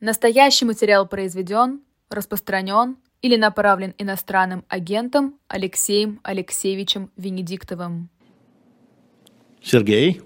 Настоящий материал произведен, распространен или направлен иностранным агентом Алексеем Алексеевичем Венедиктовым. Сергей,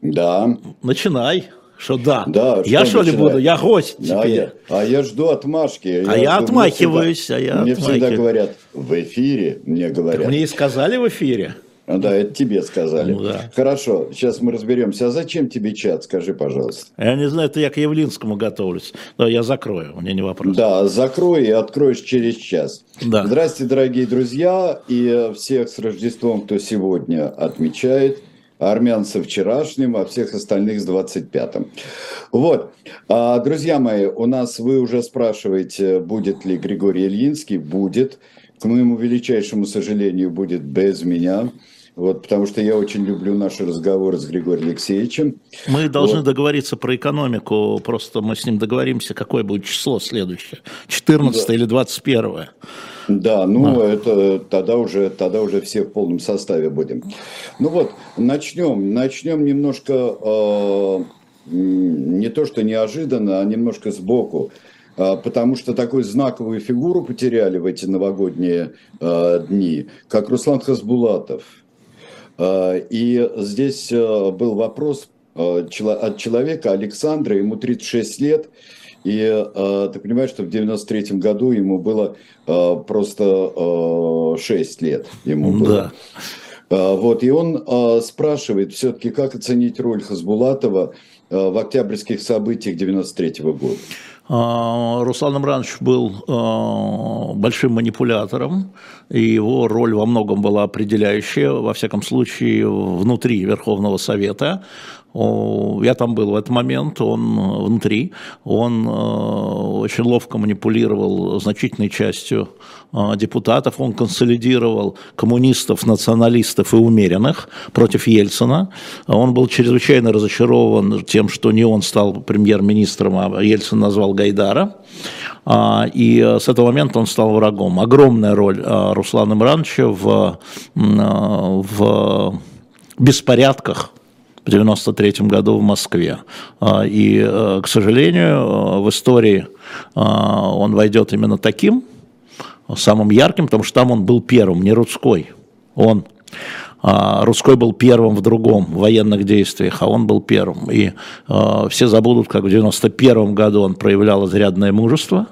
Да. начинай. Что да? Да, я что что ли буду? Я гость Да, теперь. я- а я жду отмашки. А я жду- отмахиваюсь, мне а я всегда, Мне всегда отмахиваюсь. говорят, в эфире мне говорят. Мне и сказали в эфире. А, Да, это тебе сказали. Ну да. Хорошо, сейчас мы разберемся. А зачем тебе чат, скажи, пожалуйста. Я не знаю, это я к Явлинскому готовлюсь. Но я закрою, мне не вопрос. Да, закрой и откроешь через час. Да. Здравствуйте, дорогие друзья, и всех с Рождеством, кто сегодня отмечает, армян со вчерашним, а всех остальных с 25-м. Вот, А, друзья мои, у нас вы уже спрашиваете, будет ли Григорий Ильинский? Будет. К моему величайшему сожалению, будет без меня. Вот, потому что я очень люблю наши разговоры с Григорием Алексеевичем. Мы должны Вот. договориться про экономику, просто мы с ним договоримся, какое будет число следующее. 14 или 21 Да, ну это тогда уже, тогда уже все в полном составе будем. Ну вот, начнем, начнем немножко э, не то что неожиданно, а немножко сбоку. А, Потому что такую знаковую фигуру потеряли в эти новогодние э, дни, как Руслан Хасбулатов. А, И здесь э, был вопрос э, от человека Александра, ему 36 лет, и э, ты понимаешь, что в 93 году ему было просто э, 6 лет. Ему было. Да. Вот, и он спрашивает все-таки, как оценить роль Хасбулатова в октябрьских событиях 93 года. А, Руслан Имранович был а, большим манипулятором, и его роль во многом была определяющая, во всяком случае, внутри Верховного Совета. Я там был в этот момент, он э, внутри, он э, очень ловко манипулировал значительной частью э, депутатов, он консолидировал коммунистов, националистов и умеренных против Ельцина. Он был чрезвычайно разочарован тем, что не он стал премьер-министром, а Ельцин назвал Гайдара. А, И с этого момента он стал врагом. Огромная роль Руслана Имрановича в, в беспорядках в 1993 году в Москве. А, И, э, к сожалению, э, в истории э, он войдет именно таким, самым ярким, потому что там он был первым, не Рудской. Он а, Рудской был первым в другом в военных действиях, а он был первым. И все забудут, как в 91 году он проявлял изрядное мужество.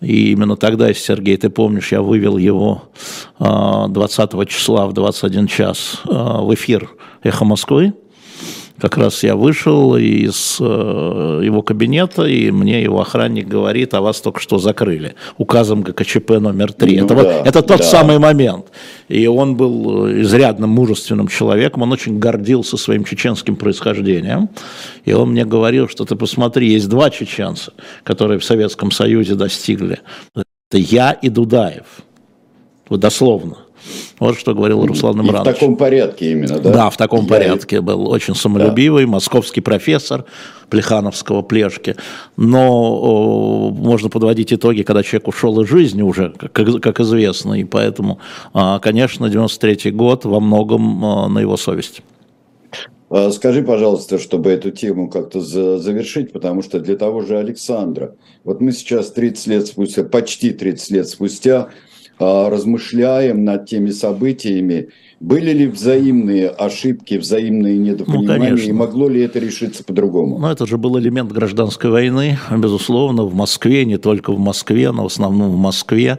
И именно тогда, Сергей, ты помнишь, я вывел его э, 20 числа в 21 час в эфир «Эхо Москвы». Как раз я вышел из э, его кабинета, и мне его охранник говорит, а вас только что закрыли указом ГКЧП номер 3. Ну это, вот- да, это тот да. самый момент. И он был э, изрядно мужественным человеком, он очень гордился своим чеченским происхождением. И он мне говорил, что ты посмотри, есть два чеченца, которые в Советском Союзе достигли. Это я и Дудаев. Вот дословно. Вот что говорил Руслан И в Имранович. таком порядке именно, да? Да, в таком Я- порядке был очень самолюбивый, московский профессор Плехановского Плешки. Но о, можно подводить итоги, когда человек ушел из жизни уже, как, как известно. И поэтому, а, конечно, 93 год во многом а, на его совести. А, Скажи, пожалуйста, чтобы эту тему как-то за- завершить, потому что для того же Александра, вот мы сейчас 30 лет спустя, почти 30 лет спустя, размышляем над теми событиями, были ли взаимные ошибки, взаимные недопонимания, Ну, конечно. и могло ли это решиться по-другому? Но это же был элемент гражданской войны, безусловно, в Москве, не только в Москве, но в основном в Москве.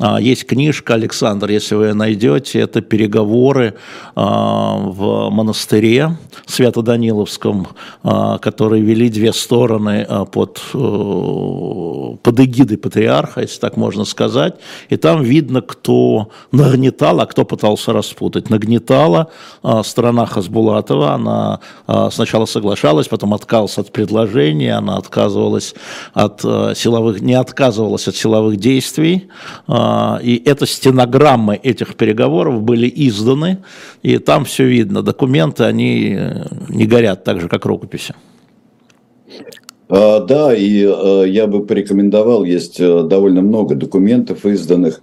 А, Есть книжка, Александр, если вы ее найдете, это переговоры а, в монастыре Свято-Даниловском, а, которые вели две стороны под, э, под эгидой патриарха, если так можно сказать. И там видно, кто нагнетал, а кто пытался распутать. Нагнетала а, страна Хасбулатова, она а, сначала соглашалась, потом отказалась от предложения, она отказывалась от а, силовых, не отказывалась от силовых действий, и это стенограммы этих переговоров были изданы, и там все видно, документы, они э, не горят так же, как рукописи. Да, и э, я бы порекомендовал, есть э, довольно много документов изданных,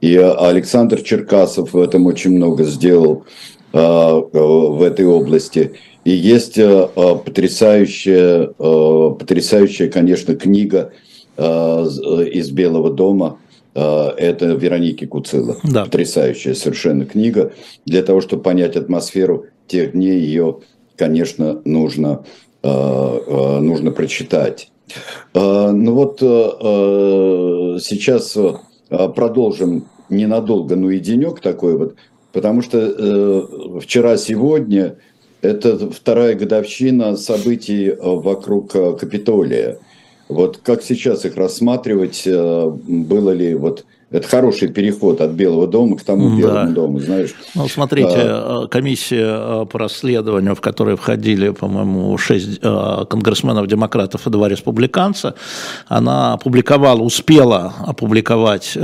и э, Александр Черкасов в этом очень много сделал а, э, в этой области. И есть потрясающая, потрясающая, конечно, книга из Белого дома это Вероники Куцила. Да. Потрясающая совершенно книга. Для того, чтобы понять атмосферу тех дней, ее, конечно, нужно, нужно прочитать. Ну вот сейчас продолжим ненадолго, ну и денек такой вот, потому что э, вчера-сегодня это вторая годовщина событий э, вокруг э, Капитолия. Вот как сейчас их рассматривать, э, было ли вот это хороший переход от Белого дома к тому да. Белому дому, знаешь. Ну, смотрите, а, комиссия по расследованию, в которой входили, по-моему, шесть конгрессменов-демократов и два республиканца, она опубликовала, успела опубликовать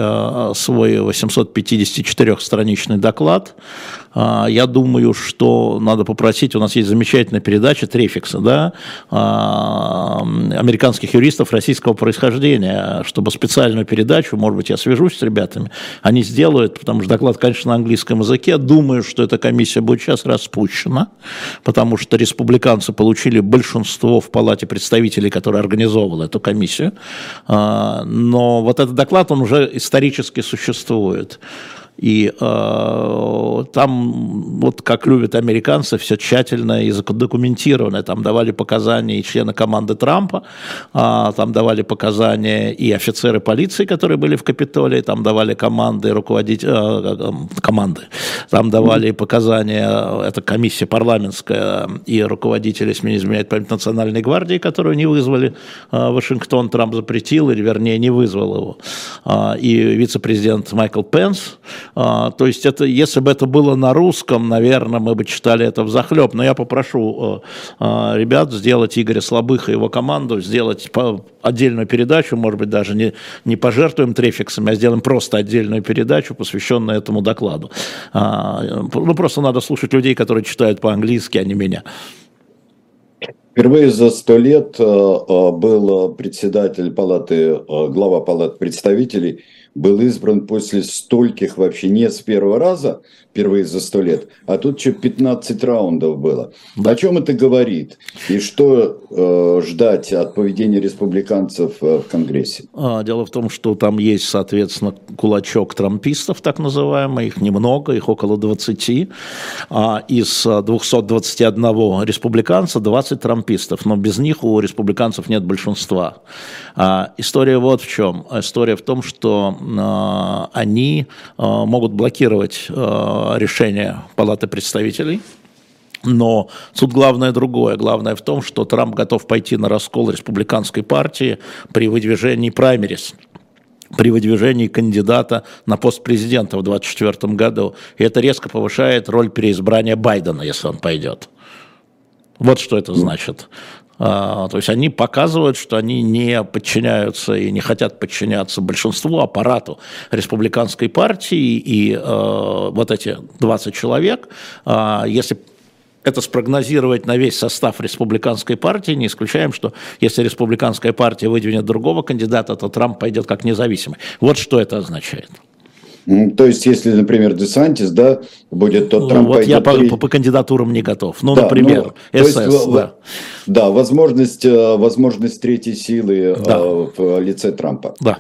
свой 854-страничный доклад я думаю, что надо попросить, у нас есть замечательная передача Трефикса, да, а, американских юристов российского происхождения, чтобы специальную передачу, может быть, я свяжусь с ребятами, они сделают, потому что доклад, конечно, на английском языке. Думаю, что эта комиссия будет сейчас распущена, потому что республиканцы получили большинство в Палате представителей, которая организовывала эту комиссию. А, но вот этот доклад, он уже исторически существует. И э, там, вот как любят американцы, все тщательно и задокументировано. Там давали показания и члены команды Трампа, э, там давали показания и офицеры полиции, которые были в Капитолии, там давали команды руководить, э, э, команды, там давали показания, это комиссия парламентская и руководители, если мне изменяет память, Национальной гвардии, которую не вызвали э, Вашингтон, Трамп запретил, или вернее не вызвал его. Э, и вице-президент Майкл Пенс, то есть это, если бы это было на русском, наверное, мы бы читали это в захлеб. Но я попрошу э, э, ребят сделать Игоря Слабыха и его команду, сделать отдельную передачу, может быть, даже не, не пожертвуем трефиксами, а сделаем просто отдельную передачу, посвященную этому докладу. Ну, просто надо слушать людей, которые читают по-английски, а не меня. Впервые за сто лет был председатель палаты, глава палаты представителей был избран после стольких вообще не с первого раза, впервые за сто лет, а тут еще 15 раундов было. О чем это говорит? И что э, ждать от поведения республиканцев э, в Конгрессе? А, дело в том, что там есть, соответственно, кулачок трампистов, так называемый, их немного, их около 20. А из 221 республиканца 20 трампистов, но без них у республиканцев нет большинства. А, история вот в чем. История в том, что а, они а, могут блокировать а, решение Палаты представителей. Но тут главное другое. Главное в том, что Трамп готов пойти на раскол республиканской партии при выдвижении праймерис при выдвижении кандидата на пост президента в 2024 году. И это резко повышает роль переизбрания Байдена, если он пойдет. Вот что это значит. А, то есть они показывают, что они не подчиняются и не хотят подчиняться большинству, аппарату республиканской партии. И э, вот эти 20 человек, э, если это спрогнозировать на весь состав республиканской партии, не исключаем, что если республиканская партия выдвинет другого кандидата, то Трамп пойдет как независимый. Вот что это означает. То есть, если, например, Десантис, да, будет, то Трамп Вот я по, по, по кандидатурам не готов. Ну, да, например, ну, СС, есть, да. Да, возможность, э, возможность третьей силы э, да. в лице Трампа. Да.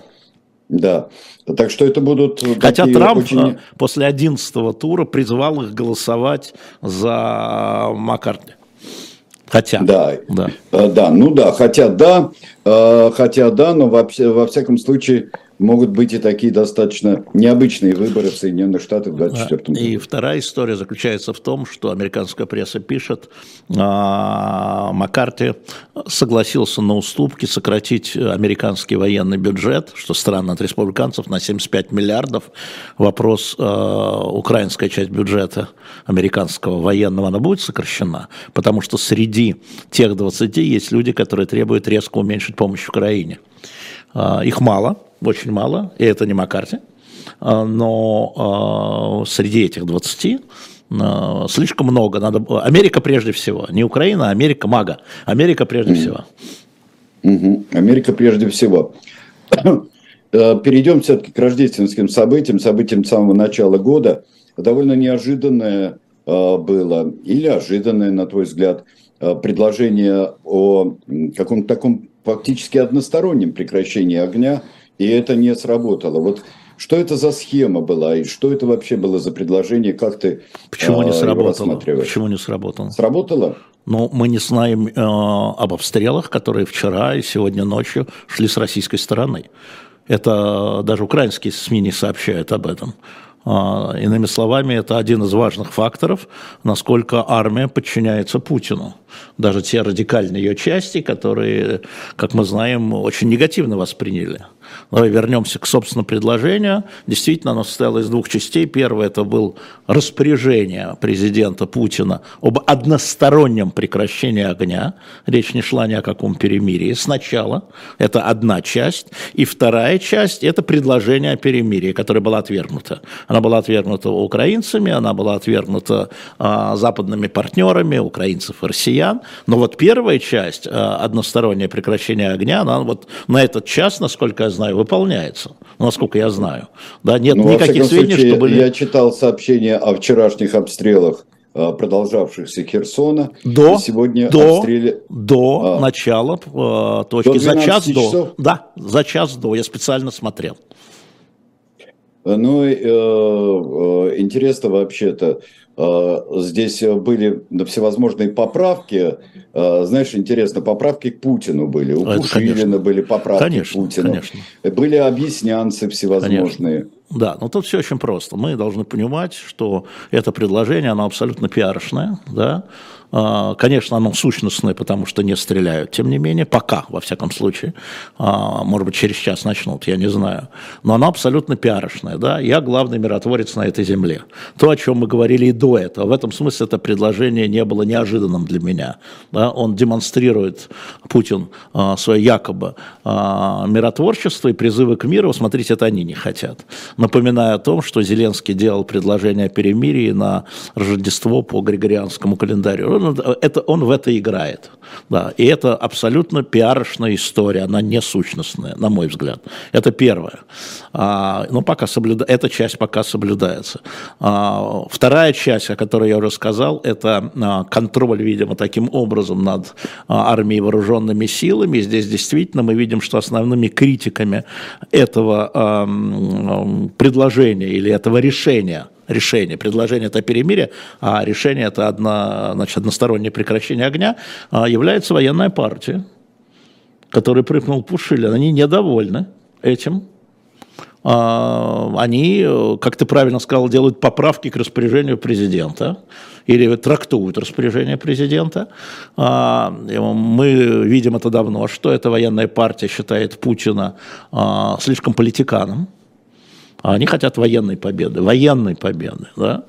Да. Так что это будут... Хотя Трамп очень... Э, после 11 тура призвал их голосовать за Маккартни. Хотя. Да, да. да, ну да, хотя да, хотя да, но во, во всяком случае могут быть и такие достаточно необычные выборы в Соединенных Штатах в 2024 году. И вторая история заключается в том, что американская пресса пишет, а, Маккарти согласился на уступки сократить американский военный бюджет, что странно от республиканцев, на 75 миллиардов. Вопрос, а, украинская часть бюджета американского военного, она будет сокращена, потому что среди тех 20 есть люди, которые требуют резко уменьшить помощь Украине. А, их мало, очень мало, и это не Маккарти, а, но а, среди этих 20 а, слишком много. Надо... Америка прежде всего, не Украина, а Америка мага. Америка прежде всего. Америка прежде всего. Э, перейдем все-таки к рождественским событиям, событиям самого начала года. Довольно неожиданное было, или ожиданное, на твой взгляд, предложение о каком-то таком фактически одностороннем прекращении огня, и это не сработало. Вот что это за схема была и что это вообще было за предложение, как ты Почему не сработало? Почему не сработало? Сработало? Но мы не знаем э, об обстрелах, которые вчера и сегодня ночью шли с российской стороны. Это даже украинские СМИ не сообщают об этом. А, иными словами, это один из важных факторов, насколько армия подчиняется Путину. Даже те радикальные ее части, которые, как мы знаем, очень негативно восприняли. Давай вернемся к собственному предложению. Действительно, оно состояло из двух частей. Первое – это было распоряжение президента Путина об одностороннем прекращении огня. Речь не шла ни о каком перемирии. Сначала это одна часть. И вторая часть – это предложение о перемирии, которое было отвергнуто. Она была отвергнута украинцами, она была отвергнута а, западными партнерами, украинцев и россиян. Но вот первая часть, а, одностороннее прекращение огня, она вот на этот час, насколько я знаю, выполняется, насколько я знаю. Да, нет ну, никаких сведений, случае, что были... Я читал сообщения о вчерашних обстрелах э, продолжавшихся Херсона. До, сегодня до, обстреле... до а, начала э, точки, за час часов? до. Да, за час до, я специально смотрел. Ну, э, э, интересно вообще-то, э, здесь были всевозможные поправки, знаешь, интересно, поправки к Путину были, у Это, Пушилина конечно. были поправки конечно, к Путину, конечно. были объяснянцы всевозможные. Конечно. Да, но тут все очень просто. Мы должны понимать, что это предложение, оно абсолютно пиаршное, да, а, конечно, оно сущностное, потому что не стреляют. Тем не менее, пока, во всяком случае, а, может быть, через час начнут, я не знаю. Но оно абсолютно пиарочное. Да? Я главный миротворец на этой земле. То, о чем мы говорили и до этого. В этом смысле это предложение не было неожиданным для меня. Да? Он демонстрирует, Путин, а, свое якобы миротворчество и призывы к миру. Смотрите, это они не хотят. Напоминаю о том, что Зеленский делал предложение о перемирии на Рождество по Григорианскому календарю он, это, он в это играет. Да. И это абсолютно пиарочная история, она не сущностная, на мой взгляд. Это первое. А, ну, пока соблюда... Эта часть пока соблюдается. А, вторая часть, о которой я уже сказал, это а, контроль, видимо, таким образом над а, армией вооруженными силами. И здесь действительно мы видим, что основными критиками этого а, предложения или этого решения решение. Предложение – это перемирие, а решение – это одно, значит, одностороннее прекращение огня, а, является военная партия, которая прыгнул Пушилин. Они недовольны этим. А, они, как ты правильно сказал, делают поправки к распоряжению президента или трактуют распоряжение президента. А, мы видим это давно, что эта военная партия считает Путина слишком политиканом, они хотят военной победы, военной победы, да.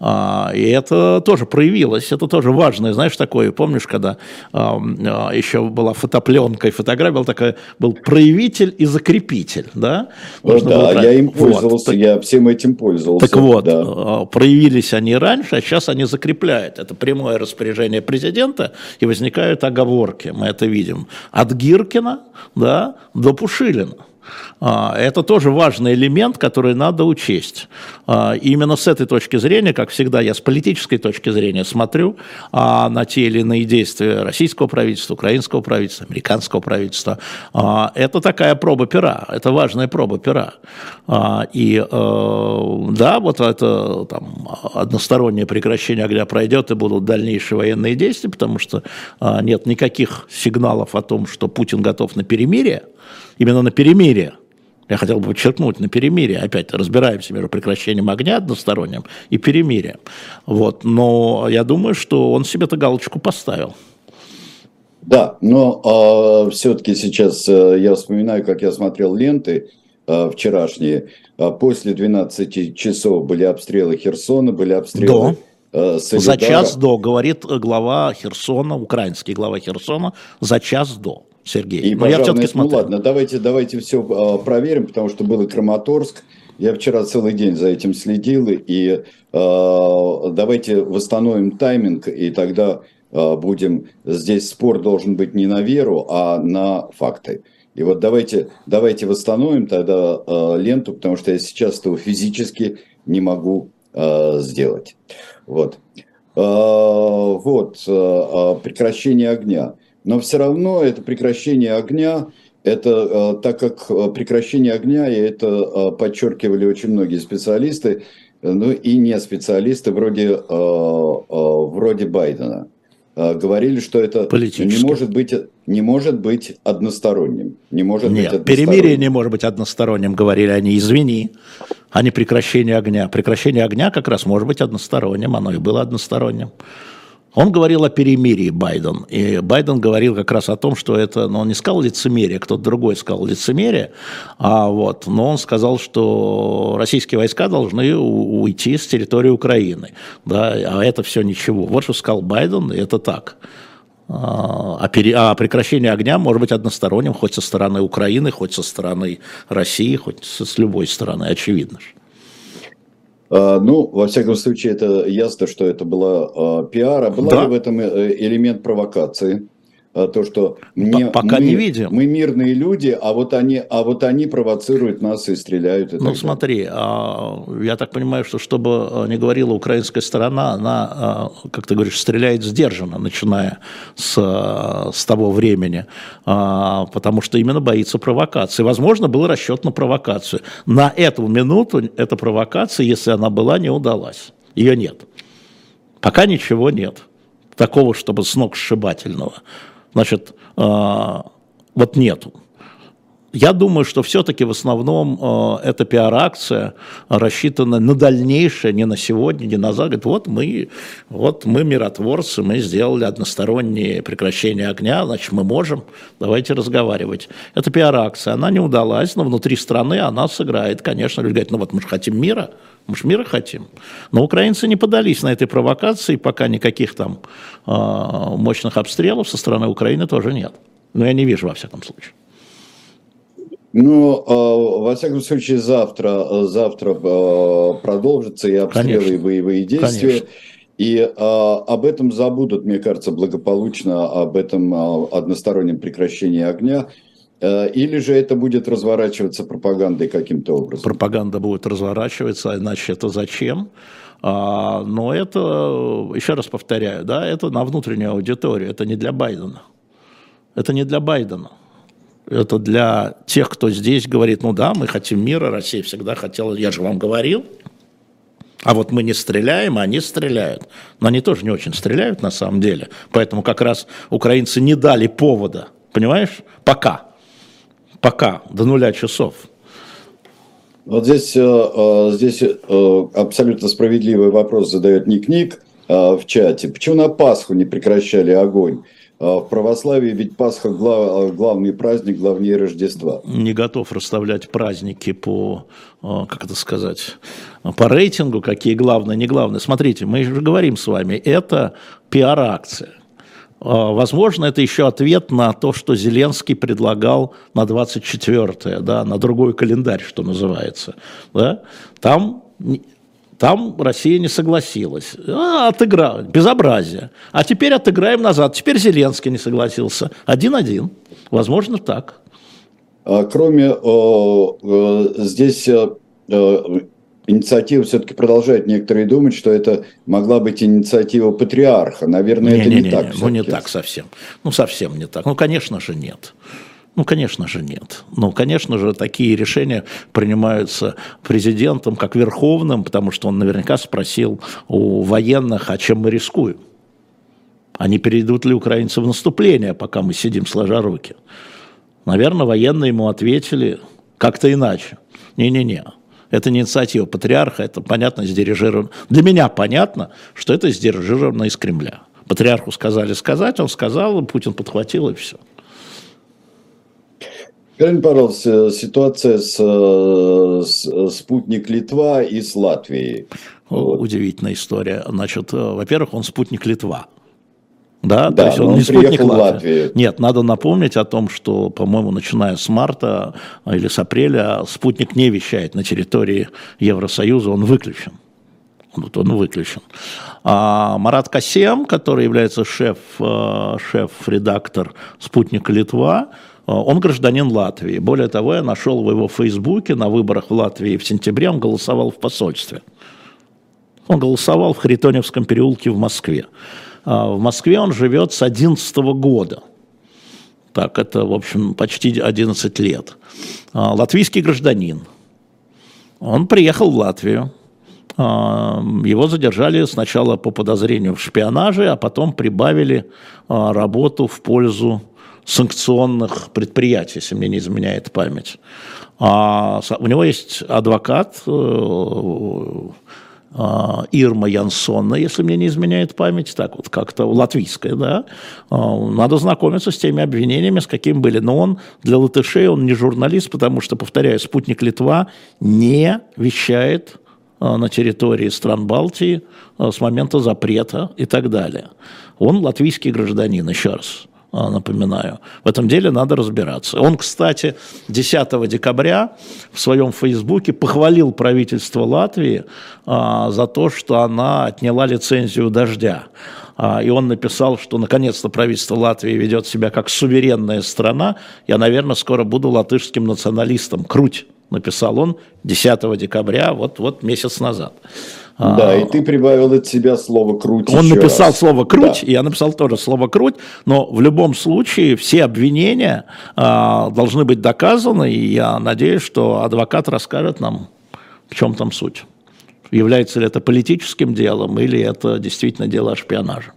А, и это тоже проявилось, это тоже важно. Знаешь, такое, помнишь, когда а, а, еще была фотопленка и фотография, был такой, был проявитель и закрепитель, да? Ну, да, я им пользовался, вот, я всем этим пользовался. Так вот, да. А, проявились они раньше, а сейчас они закрепляют. Это прямое распоряжение президента, и возникают оговорки, мы это видим. От Гиркина, да, до Пушилина. А, это тоже важный элемент, который надо учесть. А, именно с этой точки зрения, как всегда, я с политической точки зрения смотрю а, на те или иные действия российского правительства, украинского правительства, американского правительства. Это такая проба пера, это важная проба пера. И э, да, вот это там, одностороннее прекращение огня пройдет и будут дальнейшие военные действия, потому что нет никаких сигналов о том, что Путин готов на перемирие, именно на перемирие. Я хотел бы подчеркнуть на перемирие. Опять разбираемся между прекращением огня односторонним и перемирием. Вот. Но я думаю, что он себе-то галочку поставил. Да, но э, все-таки сейчас э, я вспоминаю, как я смотрел ленты э, вчерашние. Э, после 12 часов были обстрелы Херсона, были обстрелы... До. За час до, говорит глава Херсона, украинский глава Херсона, за час до. Сергей. И, Но я все-таки ну, смотрю. ладно, давайте, давайте все а, проверим, потому что был и Краматорск. Я вчера целый день за этим следил, и э, давайте восстановим тайминг, и тогда э, будем... Здесь спор должен быть не на веру, а на факты. И вот давайте, давайте восстановим тогда э, ленту, потому что я сейчас этого физически не могу сделать. Вот. Вот, прекращение огня. Но все равно это прекращение огня, это так как прекращение огня, и это подчеркивали очень многие специалисты, ну и не специалисты вроде, вроде Байдена говорили, что это не может быть не может быть односторонним. Не может Нет, быть односторонним. перемирие не может быть односторонним, говорили они, извини, а не прекращение огня. Прекращение огня как раз может быть односторонним, оно и было односторонним. Он говорил о перемирии Байден. И Байден говорил как раз о том, что это, ну, он не сказал лицемерие, кто-то другой сказал лицемерие, а вот, но он сказал, что российские войска должны уйти с территории Украины. Да, а это все ничего. Вот что сказал Байден, и это так. А, пере, а прекращение огня может быть односторонним, хоть со стороны Украины, хоть со стороны России, хоть с, с любой стороны, очевидно. А, ну, во всяком случае, это ясно, что это была а, пиар. А была да. ли в этом э, элемент провокации? А, то, что мне, пока мы, не видим. Мы мирные люди, а вот они, а вот они провоцируют нас и стреляют. И ну смотри, я так понимаю, что чтобы не говорила украинская сторона, она, как ты говоришь, стреляет сдержанно, начиная с, с того времени, потому что именно боится провокации. Возможно, был расчет на провокацию. На эту минуту эта провокация, если она была, не удалась. Ее нет. Пока ничего нет такого, чтобы с ног сшибательного значит, а, вот нету. Я думаю, что все-таки в основном э, эта пиар-акция рассчитана на дальнейшее, не на сегодня, не на за год. Вот мы, вот мы миротворцы, мы сделали одностороннее прекращение огня, значит, мы можем, давайте разговаривать. Это пиар-акция, она не удалась, но внутри страны она сыграет, конечно. Люди говорят, ну вот мы же хотим мира, мы же мира хотим. Но украинцы не подались на этой провокации, пока никаких там э, мощных обстрелов со стороны Украины тоже нет. Но я не вижу, во всяком случае. Ну, э, во всяком случае, завтра, завтра э, продолжатся и обстрелы, Конечно. и боевые действия. Конечно. И э, об этом забудут, мне кажется, благополучно, об этом э, одностороннем прекращении огня. Э, или же это будет разворачиваться пропагандой каким-то образом? Пропаганда будет разворачиваться, иначе это зачем? А, но это, еще раз повторяю, да, это на внутреннюю аудиторию, это не для Байдена. Это не для Байдена. Это для тех, кто здесь говорит, ну да, мы хотим мира, Россия всегда хотела, я же вам говорил. А вот мы не стреляем, а они стреляют. Но они тоже не очень стреляют на самом деле. Поэтому как раз украинцы не дали повода, понимаешь, пока. Пока, до нуля часов. Вот здесь, э, э, здесь э, абсолютно справедливый вопрос задает Ник-Ник в чате. Почему на Пасху не прекращали огонь? А в православии ведь Пасха глав, главный праздник, главнее Рождества. Не готов расставлять праздники по, а, как это сказать, по рейтингу, какие главные, не главные. Смотрите, мы же говорим с вами, это пиар-акция. А, возможно, это еще ответ на то, что Зеленский предлагал на 24-е, да, на другой календарь, что называется. Да? Там там Россия не согласилась. А, отыграли. Безобразие. А теперь отыграем назад. Теперь Зеленский не согласился. Один-один. Возможно, так. А кроме э, здесь э, инициатива все-таки продолжает некоторые думать, что это могла быть инициатива патриарха. Наверное, не, это не, не, не так. Ну, не так совсем. Ну, совсем не так. Ну, конечно же, нет. Ну, конечно же, нет. Ну, конечно же, такие решения принимаются президентом как верховным, потому что он наверняка спросил у военных, а чем мы рискуем. А перейдут ли украинцы в наступление, пока мы сидим сложа руки? Наверное, военные ему ответили как-то иначе. Не-не-не, это не инициатива патриарха, это понятно, сдирижировано. Для меня понятно, что это сдирижировано из Кремля. Патриарху сказали сказать, он сказал, Путин подхватил и все. Скажите, пожалуйста, ситуация с, с спутник Литва и с Латвией. Вот. Удивительная история. Значит, во-первых, он спутник Литва. Да, да то есть он, он не спутник Латвии. Нет, надо напомнить о том, что, по-моему, начиная с марта или с апреля спутник не вещает на территории Евросоюза, он выключен. Вот он выключен. А Марат Касем, который является шеф, э, шеф-редактор спутника Литва, Э, он гражданин Латвии. Более того, я нашел в его фейсбуке на выборах в Латвии в сентябре, он голосовал в посольстве. Он голосовал в Харитоневском переулке в Москве. А, в Москве он живет с 11 года. Так, это, в общем, почти 11 лет. А, латвийский гражданин. Он приехал в Латвию. Его задержали сначала по подозрению в шпионаже, а потом прибавили работу в пользу санкционных предприятий, если мне не изменяет память. А у него есть адвокат э, а, Ирма Янсонна, если мне не изменяет память, так вот как-то латвийская, да, а, надо знакомиться с теми обвинениями, с какими были. Но он для латышей, он не журналист, потому что, повторяю, спутник Литва не вещает на территории стран Балтии с момента запрета и так далее. Он латвийский гражданин, еще раз. А, напоминаю. В этом деле надо разбираться. Он, кстати, 10 декабря в своем фейсбуке похвалил правительство Латвии а, за то, что она отняла лицензию «Дождя». А, и он написал, что наконец-то правительство Латвии ведет себя как суверенная страна. Я, наверное, скоро буду латышским националистом. Круть, написал он 10 декабря, вот, вот месяц назад. Да, и ты прибавил от себя слово «круть». Он написал раз. слово «круть», да. и я написал тоже слово «круть», но в любом случае все обвинения а, должны быть доказаны, и я надеюсь, что адвокат расскажет нам, в чем там суть. Является ли это политическим делом или это действительно дело о шпионаже?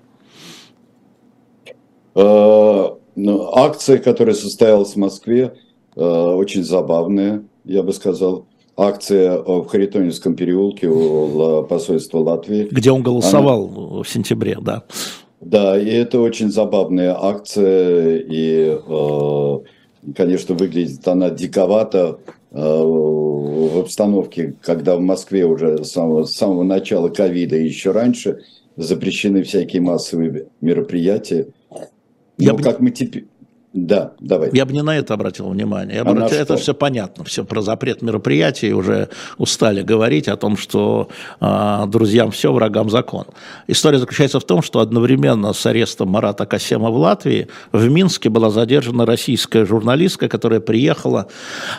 А, ну, акция, которая состоялась в Москве, а, очень забавная, я бы сказал акция в Харитонинском переулке у посольства Латвии. Где он голосовал она... в сентябре, да. Да, и это очень забавная акция, и, э, конечно, выглядит она диковато э, в обстановке, когда в Москве уже с самого, с самого начала ковида и еще раньше запрещены всякие массовые мероприятия. Я ну, бы... как мы теперь да, давай. Я бы не на это обратил внимание. Я а обратил, это все понятно, все про запрет мероприятий уже устали говорить о том, что э, друзьям все, врагам закон. История заключается в том, что одновременно с арестом Марата Касема в Латвии в Минске была задержана российская журналистка, которая приехала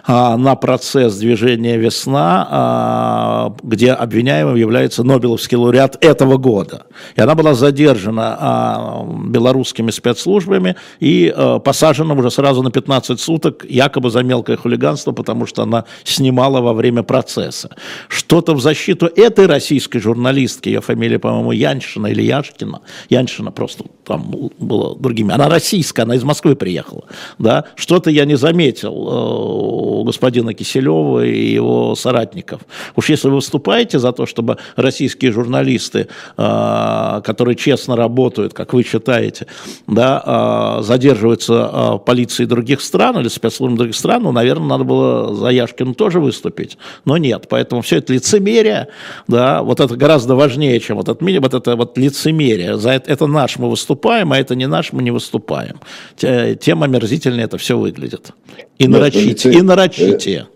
э, на процесс движения «Весна», э, где обвиняемым является Нобелевский лауреат этого года. И она была задержана э, белорусскими спецслужбами и э, посажена уже сразу на 15 суток, якобы за мелкое хулиганство, потому что она снимала во время процесса. Что-то в защиту этой российской журналистки, ее фамилия, по-моему, Яншина или Яшкина, Яншина просто там было другими, она российская, она из Москвы приехала, да, что-то я не заметил э, у господина Киселева и его соратников. Уж если вы выступаете за то, чтобы российские журналисты, э, которые честно работают, как вы считаете, да, э, задерживаются э, полиции других стран или спецслужб других стран, ну, наверное, надо было за Яшкину тоже выступить, но нет, поэтому все это лицемерие, да, вот это гораздо важнее, чем вот это, вот это вот лицемерие, за это, это наш мы выступаем, а это не наш, мы не выступаем. Тем омерзительнее это все выглядит. И, нарочить, лице... и нарочитие.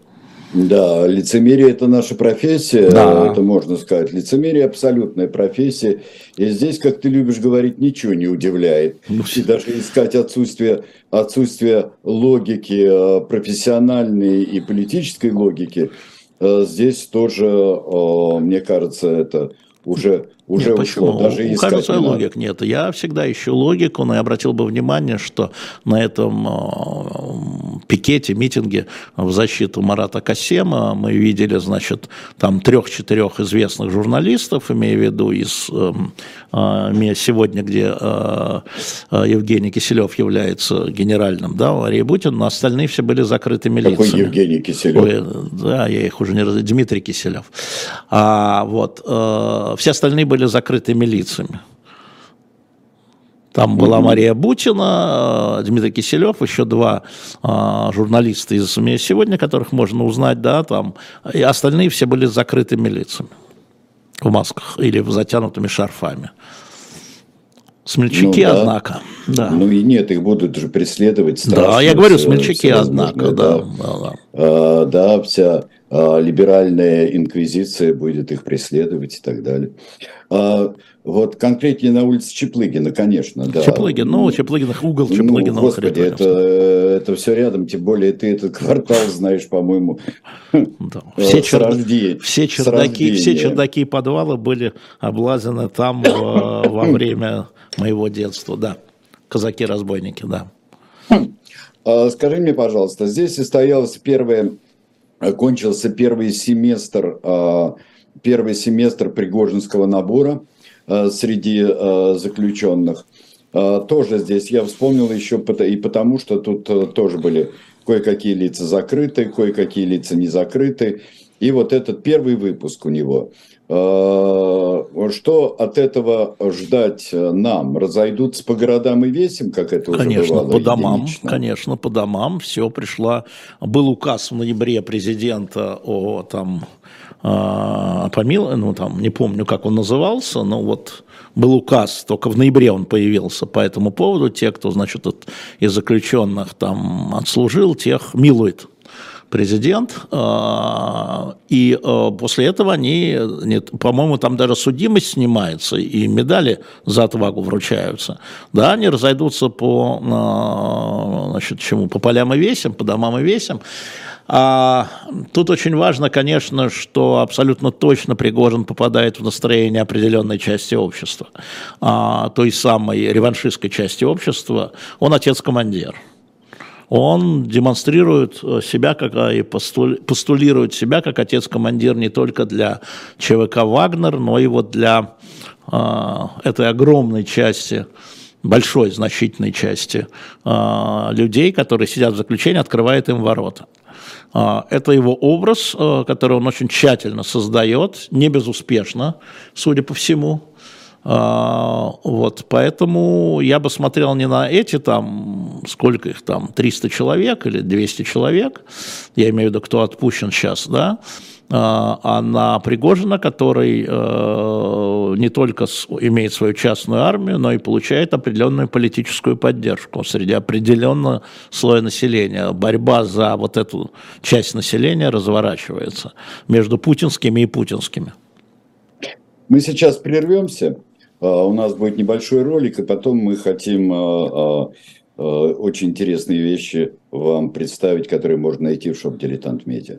Да, лицемерие – это наша профессия, да. это можно сказать. Лицемерие – абсолютная профессия. И здесь, как ты любишь говорить, ничего не удивляет. Ну, и даже искать отсутствие, отсутствие логики, э, профессиональной и политической логики, э, здесь тоже, э, мне кажется, это уже уже нет, почему? Даже У не логик нет. Я всегда ищу логику, но я обратил бы внимание, что на этом э, пикете, митинге в защиту Марата Касема мы видели, значит, там трех-четырех известных журналистов, имея в виду из э, э, сегодня, где э, Евгений Киселев является генеральным, да, Мария Бутин, но остальные все были закрытыми лицами. Какой Евгений Киселев? Ой, да, я их уже не раз... Дмитрий Киселев. А вот все остальные были были закрытыми лицами. Там была Мария Бутина, э, Дмитрий Киселев, еще два а, журналиста из СМИ сегодня, которых можно узнать, да, там, и остальные все были закрытыми лицами в масках или в затянутыми шарфами. Смельчаки, ну, да. однако. Да. Ну и нет, их будут же преследовать. Да, я говорю, смельчаки, однако, да. Да, да. А, да, вся а, либеральная инквизиция будет их преследовать и так далее. А, вот конкретнее на улице Чеплыгина, конечно, да. Чеплыгин, ну, Чеплыгинах, угол Чеплыгина. Ну, господи, это, это все рядом, тем более ты этот квартал знаешь, по-моему, да. все, черда... все, чердаки, все чердаки и подвалы были облазаны там во время моего детства, да. Казаки-разбойники, да. А, скажи мне, пожалуйста, здесь состоялось первое, кончился первый семестр, а, первый семестр Пригожинского набора а, среди заключенных. Тоже здесь я вспомнил еще и потому, что тут тоже были кое-какие лица закрыты, кое-какие лица не закрыты. И вот этот первый выпуск у него – Э, что от этого ждать нам? Разойдутся по городам и весим, как это уже конечно, бывало по домам, единично? Конечно, по домам. Все пришла. Был указ в ноябре президента о там э, помил, ну там не помню, как он назывался, но вот был указ, только в ноябре он появился по этому поводу. Те, кто, значит, из заключенных там отслужил, тех милует президент, а, и а, после этого они, по-моему, там даже судимость снимается, и медали за отвагу вручаются. Да, они разойдутся по, а, значит, чему, по полям и весям, по домам и весям. А тут очень важно, конечно, что абсолютно точно Пригожин попадает в настроение определенной части общества, а, той самой реваншистской части общества. Он отец-командир он демонстрирует э, себя как, а, и постулирует себя как отец-командир не только для ЧВК «Вагнер», но и вот для э, этой огромной части большой, значительной части э, людей, которые сидят в заключении, открывает им ворота. Э, это его образ, э, который он очень тщательно создает, не безуспешно, судя по всему. А, вот, поэтому я бы смотрел не на эти там, сколько их там, 300 человек или 200 человек, я имею в виду, кто отпущен сейчас, да, а, а на Пригожина, который э, не только имеет свою частную армию, но и получает определенную политическую поддержку среди определенного слоя населения. Борьба за вот эту часть населения разворачивается между путинскими и путинскими. Мы сейчас прервемся. А, у нас будет небольшой ролик, и потом мы хотим а, очень интересные вещи вам представить, которые можно найти в шоп «Дилетант Медиа».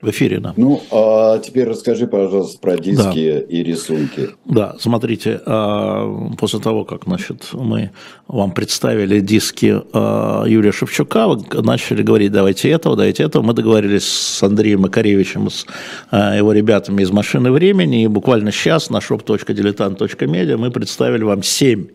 В эфире, да. Ну, а теперь расскажи, пожалуйста, про диски да. и рисунки. Да, смотрите, а, после того, как значит, мы вам представили диски а, Юрия Шевчука, вы начали говорить, давайте этого, давайте этого. Мы договорились с Андреем Макаревичем, с а, его ребятами из «Машины времени», и буквально сейчас на shop.diletant.media мы представили вам семь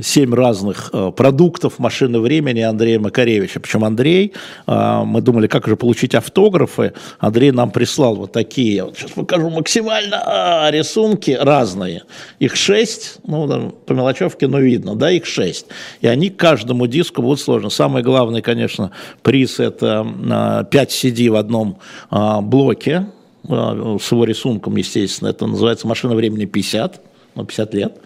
семь разных э, продуктов машины времени Андрея Макаревича. Причем Андрей, э, мы думали, как же получить автографы. Андрей нам прислал вот такие, вот сейчас покажу максимально, а, рисунки разные. Их шесть, ну, по мелочевке, но видно, да, их шесть. И они каждому диску будут сложны. Самый главный, конечно, приз – это 5 CD в одном блоке, с его рисунком, естественно, это называется «Машина времени 50», ну, 50 лет,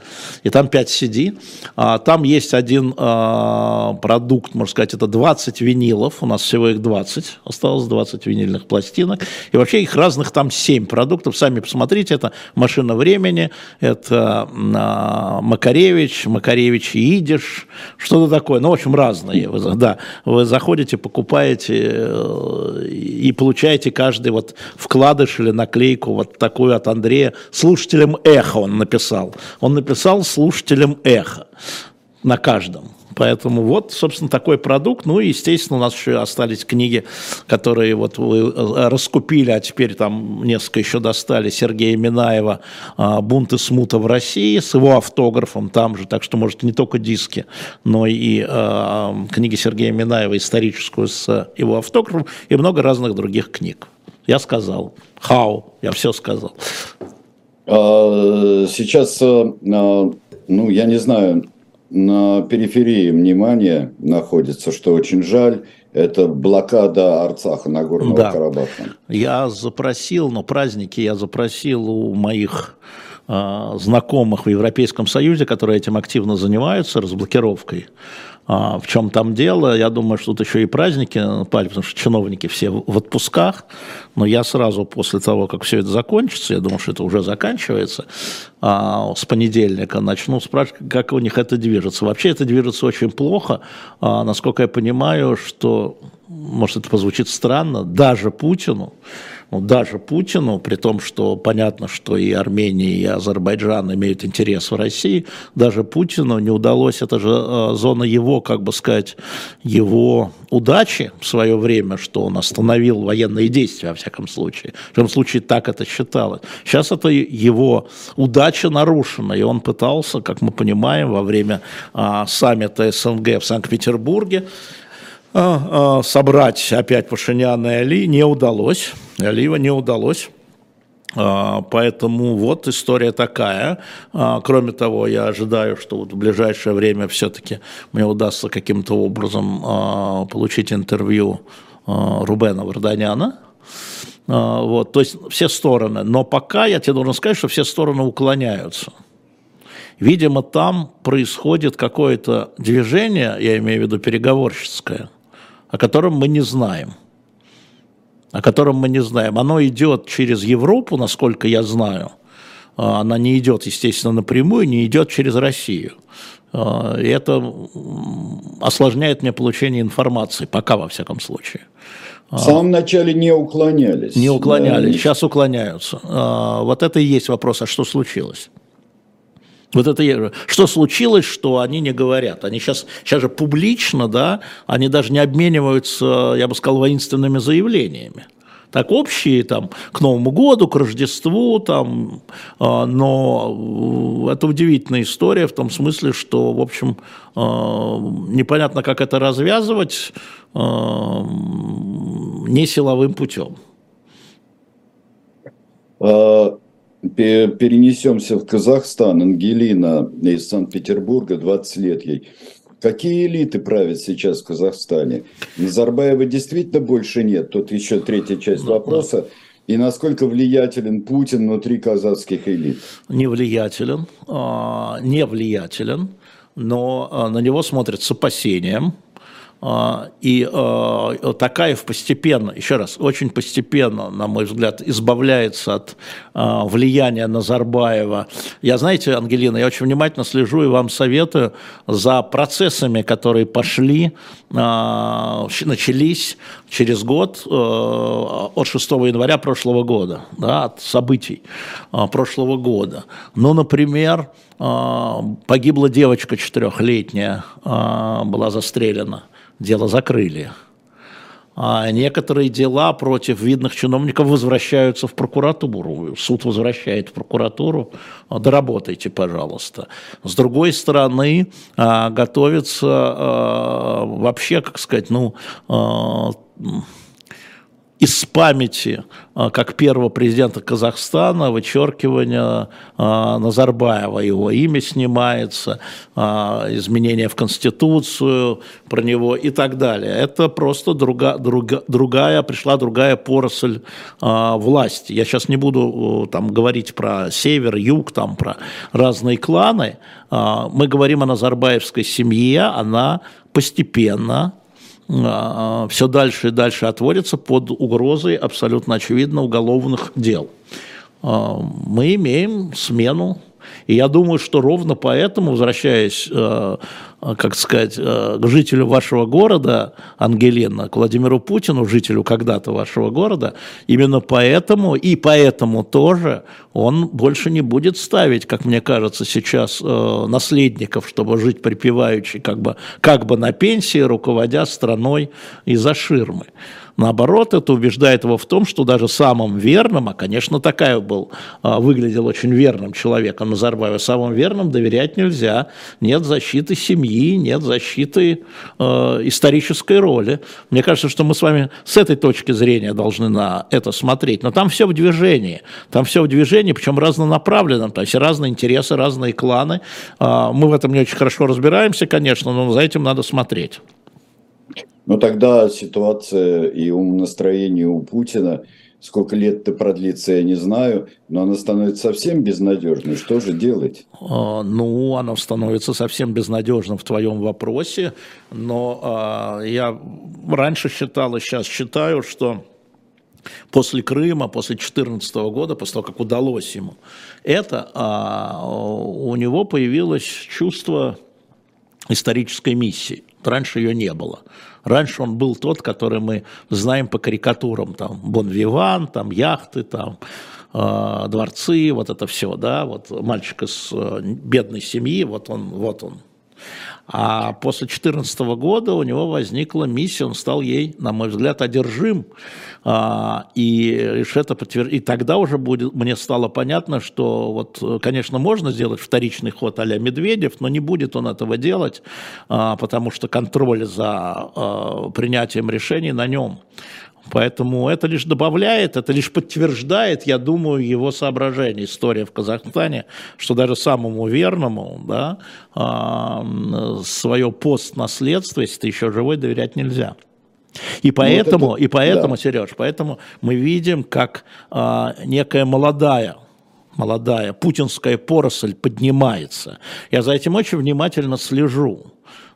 и там 5 CD. А, там есть один а, продукт, можно сказать, это 20 винилов, у нас всего их 20, осталось 20 винильных пластинок, и вообще их разных там 7 продуктов, сами посмотрите, это «Машина времени», это а, Макаревич, Макаревич и Идиш, что-то такое, ну, в общем, разные, вы, да, вы заходите, покупаете э, и получаете каждый вот вкладыш или наклейку вот такую от Андрея, слушателям «Эхо» он написал, написал? Он написал слушателям эхо на каждом. Поэтому вот, собственно, такой продукт. Ну и, естественно, у нас еще остались книги, которые вот вы э, раскупили, а теперь там несколько еще достали Сергея Минаева а, «Бунт и смута в России» с его автографом там же. Так что, может, не только диски, но и а, книги Сергея Минаева историческую с его автографом и много разных других книг. Я сказал. Хау, я все сказал. А, сейчас, э, а, ну, я не знаю, на периферии внимания находится, что очень жаль, это блокада Арцаха, Нагорного да. Карабаха. Я запросил, но праздники я запросил у моих э, знакомых в Европейском Союзе, которые этим активно занимаются, разблокировкой. А, в чем там дело? Я думаю, что тут еще и праздники напали, потому что чиновники все в отпусках. Но я сразу после того, как все это закончится, я думаю, что это уже заканчивается, а, с понедельника начну спрашивать, как у них это движется. Вообще это движется очень плохо. А, насколько я понимаю, что, может, это позвучит странно, даже Путину ну, даже Путину, при том, что понятно, что и Армения, и Азербайджан имеют интерес в России, даже Путину не удалось, это же э, зона его, как бы сказать, его удачи в свое время, что он остановил военные действия, во всяком случае. В любом случае, так это считалось. Сейчас это его удача нарушена, и он пытался, как мы понимаем, во время а, саммита СНГ в Санкт-Петербурге а, а, собрать опять Пашиняна и Али не удалось. Алиева не удалось. А, поэтому вот история такая. Кроме того, я ожидаю, что вот в ближайшее время все-таки мне удастся каким-то образом получить интервью Рубена Варданяна. Вот, то есть все стороны. Но пока я тебе должен сказать, что все стороны уклоняются. Видимо, там происходит какое-то движение, я имею в виду переговорческое – о котором мы не знаем. О котором мы не знаем. Оно идет через Европу, насколько я знаю. А, она не идет, естественно, напрямую, не идет через Россию. А, и это осложняет мне получение информации, пока во всяком случае. В самом начале не уклонялись. Не уклонялись, да, сейчас уклоняются. А, вот это и есть вопрос, а что случилось? Вот это что случилось, что они не говорят. Они сейчас, сейчас же публично, да, они даже не обмениваются, я бы сказал, воинственными заявлениями. Так общие там к Новому году, к Рождеству, там, а, но это удивительная история в том смысле, что, в общем, а, непонятно, как это развязывать а, не силовым путем перенесемся в Казахстан. Ангелина из Санкт-Петербурга, 20 лет ей. Какие элиты правят сейчас в Казахстане? Назарбаева действительно больше нет. Тут еще третья часть вопроса. И насколько влиятелен Путин внутри казахских элит? Не влиятелен, а, не влиятелен, но а, на него смотрят с опасением и э, Такаев постепенно, еще раз, очень постепенно, на мой взгляд, избавляется от э, влияния Назарбаева. Я, знаете, Ангелина, я очень внимательно слежу и вам советую за процессами, которые пошли, начались через год от 6 января прошлого года, да, от событий прошлого года. Ну, например, погибла девочка четырехлетняя, была застрелена дело закрыли. А некоторые дела против видных чиновников возвращаются в прокуратуру. Суд возвращает в прокуратуру. Доработайте, пожалуйста. С другой стороны, а, готовится а, вообще, как сказать, ну, а, из памяти, а, как первого президента Казахстана, вычеркивание а, Назарбаева, его имя снимается, а, изменения в Конституцию про него и так далее. Это просто друга, друга, другая, пришла другая поросль власти. Я сейчас не буду там говорить про север, юг, там про разные кланы. Мы говорим о Назарбаевской семье, она постепенно все дальше и дальше отводится под угрозой абсолютно очевидно уголовных дел. А, мы имеем смену и я думаю, что ровно поэтому, возвращаясь, э, э, как сказать, э, к жителю вашего города, Ангелина, к Владимиру Путину, жителю когда-то вашего города, именно поэтому и поэтому тоже он больше не будет ставить, как мне кажется, сейчас наследников, чтобы жить припеваючи как бы, как бы на пенсии, руководя страной из-за ширмы. Наоборот, это убеждает его в том, что даже самым верным, а, конечно, такая был, а, выглядел очень верным человеком Назарбаева, самым верным доверять нельзя. Нет защиты семьи, нет защиты э, исторической роли. Мне кажется, что мы с вами с этой точки зрения должны на это смотреть. Но там все в движении. Там все в движении, причем разнонаправленном. То есть разные интересы, разные кланы. Мы в этом не очень хорошо разбираемся, конечно, но за этим надо смотреть. Но тогда ситуация и умонастроение у Путина, сколько лет это продлится, я не знаю, но она становится совсем безнадежной. Что же делать? А, ну, она становится совсем безнадежным в твоем вопросе, но а, я раньше считал и сейчас считаю, что после Крыма, после 2014 года, после того, как удалось ему это, а, у него появилось чувство исторической миссии. Раньше ее не было. Раньше он был тот, который мы знаем по карикатурам, там, Бон-Виван, там, яхты, там, э, дворцы, вот это все, да, вот мальчик из э, бедной семьи, вот он, вот он, а после 2014 года у него возникла миссия, он стал ей, на мой взгляд, одержим. А, и, это подтвер... и тогда уже будет, мне стало понятно, что вот, конечно, можно сделать вторичный ход а Медведев, но не будет он этого делать, а, потому что контроль за принятием решений на нем. Поэтому это лишь добавляет, это лишь подтверждает, я думаю, его соображение. История в Казахстане, что даже самому верному да, свое постнаследство, если ты еще живой, доверять нельзя. И ну, поэтому, вот это, и поэтому, да. Сереж, поэтому мы видим, как а, некая молодая молодая путинская поросль поднимается. Я за этим очень внимательно слежу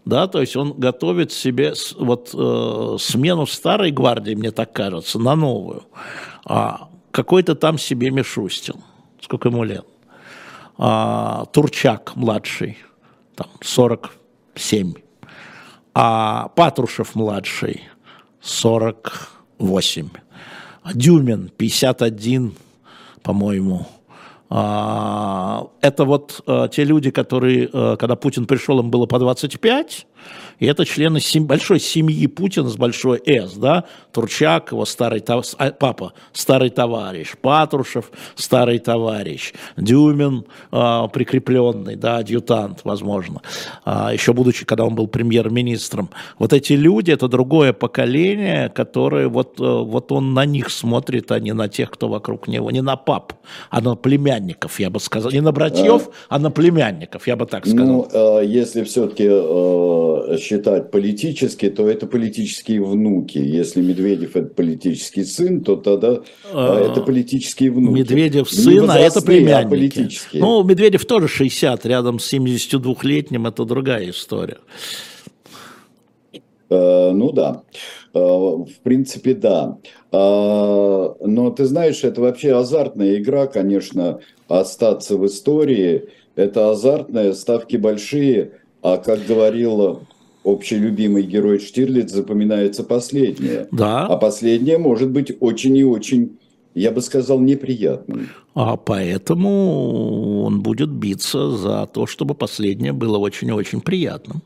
да, то есть он готовит себе вот э, смену старой гвардии, мне так кажется, на новую. А какой-то там себе Мишустин, сколько ему лет, а, Турчак младший, там 47, а Патрушев младший 48, Дюмин 51, по-моему, а, это вот э, те люди, которые, э, когда Путин пришел, им было по 25, и это члены сем... большой семьи Путина с большой «С», да, Турчак, его старый тов... а, папа, старый товарищ, Патрушев, старый товарищ, Дюмин, э, прикрепленный, да, адъютант, возможно, э, еще будучи, когда он был премьер-министром. Вот эти люди, это другое поколение, которое вот, э, вот он на них смотрит, а не на тех, кто вокруг него, не на пап, а на племянников, я бы сказал, не на братьев, а, а на племянников, я бы так сказал. Ну, э, если все-таки э, считать политически, то это политические внуки. Если Медведев это политический сын, то тогда а, это политические внуки. Медведев сын, а это а племянники. А политические. Ну, Медведев тоже 60, рядом с 72-летним, это другая история. Uh, ну да, uh, в принципе да. Но ты знаешь, это вообще азартная игра, конечно, остаться в истории. Это азартная, ставки большие. А как говорил общелюбимый герой Штирлиц запоминается последнее. Да. А последнее может быть очень и очень, я бы сказал, неприятным. А поэтому он будет биться за то, чтобы последнее было очень и очень приятным.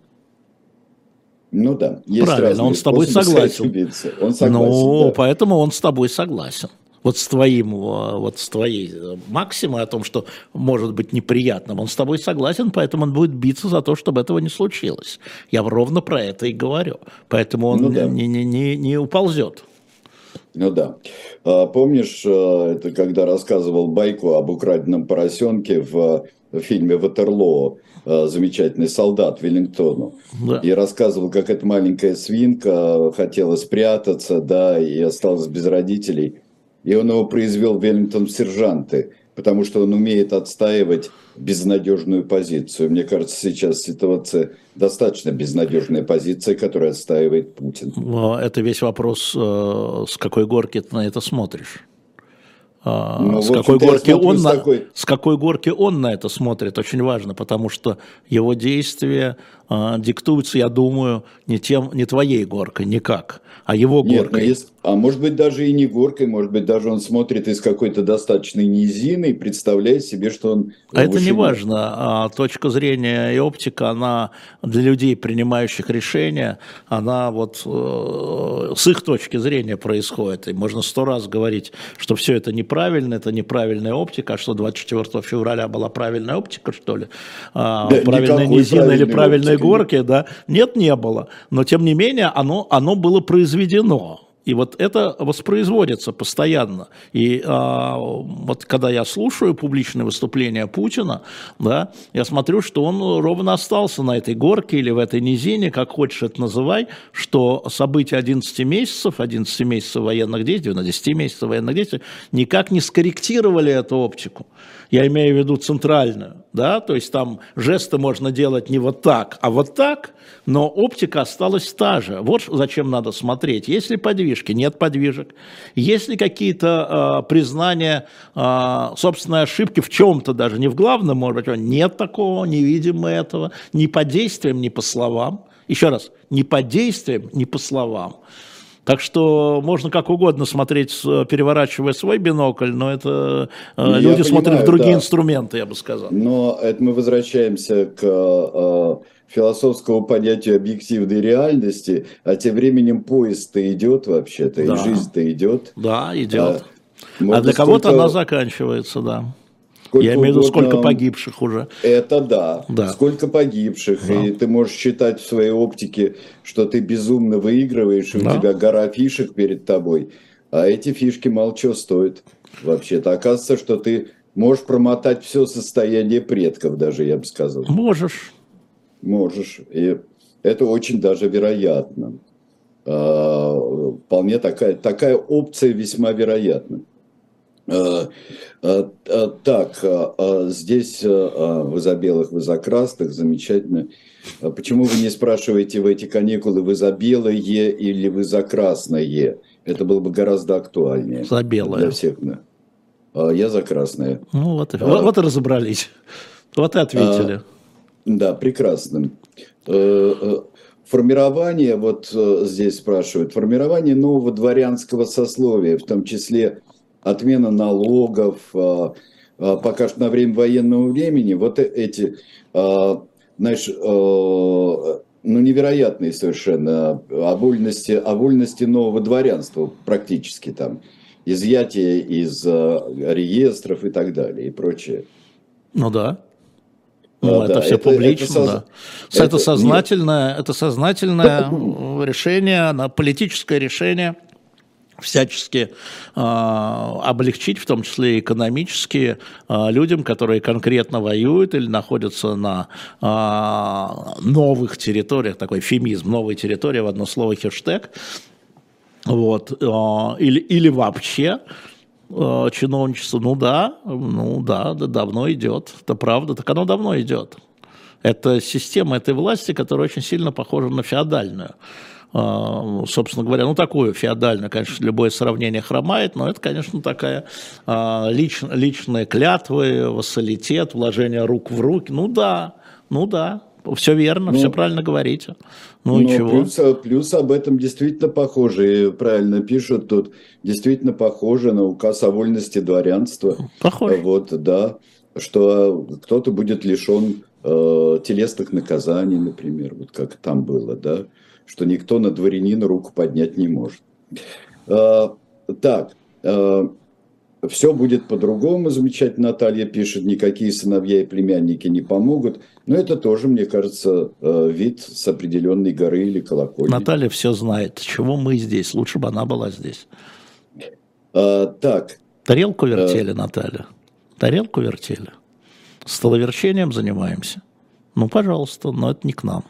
Ну да. Есть Правильно, он с тобой согласен. Он согласен. Ну, да. поэтому он с тобой согласен вот с твоим, э, вот с твоей э, максимой о том, что может быть неприятным, он с тобой согласен, поэтому он будет биться за то, чтобы этого не случилось. Я ровно про это и говорю. Поэтому он ну, да. не, не, не, не уползет. Ну да. А, помнишь, э, это когда рассказывал байку об украденном поросенке в фильме «Ватерлоо», замечательный солдат Веллингтону. Да. И рассказывал, как эта маленькая свинка хотела спрятаться, да, и осталась без родителей. И он его произвел Веллингтон в сержанты потому что он умеет отстаивать безнадежную позицию. Мне кажется, сейчас ситуация достаточно безнадежная позиция, которую отстаивает Путин. Это весь вопрос, э, с какой горки ты на это смотришь. А, ну, с, какой горки он с, на, такой... с какой горки он на это смотрит, очень важно, потому что его действия а, диктуются, я думаю, не, тем, не твоей горкой, никак, а его Нет, горкой. Есть, а может быть даже и не горкой, может быть даже он смотрит из какой-то достаточной низины и представляет себе, что он... А это не важно. А точка зрения и оптика, она для людей, принимающих решения, она вот э, с их точки зрения происходит. И можно сто раз говорить, что все это неправильно, это неправильная оптика, а что 24 февраля была правильная оптика, что ли? А, да, правильная низина или правильная горке, да? Нет, не было. Но тем не менее, оно, оно было произведено. И вот это воспроизводится постоянно. И а, вот когда я слушаю публичные выступления Путина, да, я смотрю, что он ровно остался на этой горке или в этой низине, как хочешь это называй, что события 11 месяцев, 11 месяцев военных действий, на 10 месяцев военных действий, никак не скорректировали эту оптику. Я имею в виду центральную, да, то есть там жесты можно делать не вот так, а вот так, но оптика осталась та же. Вот зачем надо смотреть. Есть ли подвижки? Нет подвижек. Есть ли какие-то э, признания э, собственной ошибки в чем-то даже, не в главном, может быть, нет такого, не видим мы этого, ни по действиям, ни по словам. Еще раз, ни по действиям, ни по словам. Так что можно как угодно смотреть, переворачивая свой бинокль, но это э, ну, люди смотрят понимаю, в другие да. инструменты, я бы сказал. Но это мы возвращаемся к э, философскому понятию объективной реальности, а тем временем поезд-то идет вообще-то, да. и жизнь-то идет. Да, идет. А, а для кого-то она заканчивается, да. Сколько Я имею в виду, сколько погибших уже. Это да. да. Сколько погибших. Да. И ты можешь считать в своей оптике, что ты безумно выигрываешь, и да. у тебя гора фишек перед тобой. А эти фишки мало чего стоят. Вообще-то оказывается, что ты можешь промотать все состояние предков даже, я бы сказал. Можешь. Можешь. И это очень даже вероятно. А, вполне такая, такая опция весьма вероятна. Э, э, э, так, здесь вы за белых, вы за красных, замечательно. Почему вы не спрашиваете в эти каникулы, вы за белое или вы за красное? Это было бы гораздо актуальнее. За белое. Для всех. Я за красное. Ну вот, а, вот, вот и разобрались. Вот и ответили. А, да, прекрасно. Формирование, вот здесь спрашивают, формирование нового дворянского сословия, в том числе отмена налогов, а, а, пока что на время военного времени, вот э, эти, а, знаешь, ну, невероятные совершенно о вольности, о вольности нового дворянства практически там, изъятие из реестров и так далее и прочее. Ну да. Ну, а, это да, все это, публично, это, да. Это, это сознательное, нет. это сознательное решение, политическое решение – всячески э, облегчить, в том числе экономически, э, людям, которые конкретно воюют или находятся на э, новых территориях, такой эфемизм, новые территории, в одно слово хештег, вот, э, или, или вообще э, чиновничество, ну да, ну да, да, давно идет, это правда, так оно давно идет. Это система этой власти, которая очень сильно похожа на феодальную. А, собственно говоря, ну такое феодальное, конечно, любое сравнение хромает, но это, конечно, такая а, лич, личная клятва, вассалитет, вложение рук в руки. Ну да, ну да, все верно, ну, все правильно говорите. Ну, ну чего? Плюс, плюс об этом действительно похоже, и правильно пишут тут, действительно похоже на указ о вольности дворянства. Похоже. Вот, да, что кто-то будет лишен э, телесных наказаний, например, вот как там было, да что никто на дворянина руку поднять не может. А, так, а, все будет по-другому, замечательно Наталья пишет, никакие сыновья и племянники не помогут. Но это тоже, мне кажется, а, вид с определенной горы или колокольни. Наталья все знает. Чего мы здесь? Лучше бы она была здесь. А, так. Тарелку вертели, а... Наталья. Тарелку вертели. Столоверчением занимаемся. Ну, пожалуйста, но это не к нам.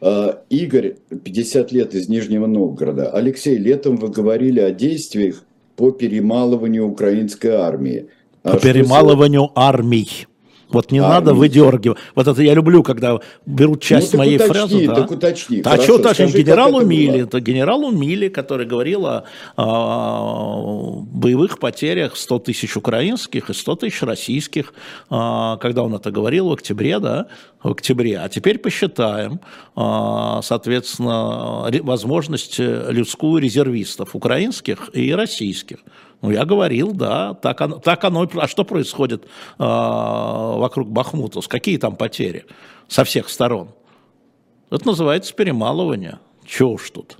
А, Игорь, 50 лет из Нижнего Новгорода. Алексей, летом вы говорили о действиях по перемалыванию украинской армии. По а перемалыванию армий. Вот не а, надо выдергивать. Вот это я люблю, когда берут часть ну, моей уточни, фразы. Да. Так уточни. А что уточнить? Генерал Умили, это генерал Умили, который говорил о, о боевых потерях 100 тысяч украинских и 100 тысяч российских, а, когда он это говорил в октябре, да, в октябре. А теперь посчитаем, а, соответственно, возможность людскую резервистов украинских и российских. Ну, я говорил, да, так оно, так оно а что происходит э, вокруг Бахмута, какие там потери со всех сторон? Это называется перемалывание. Чего уж тут.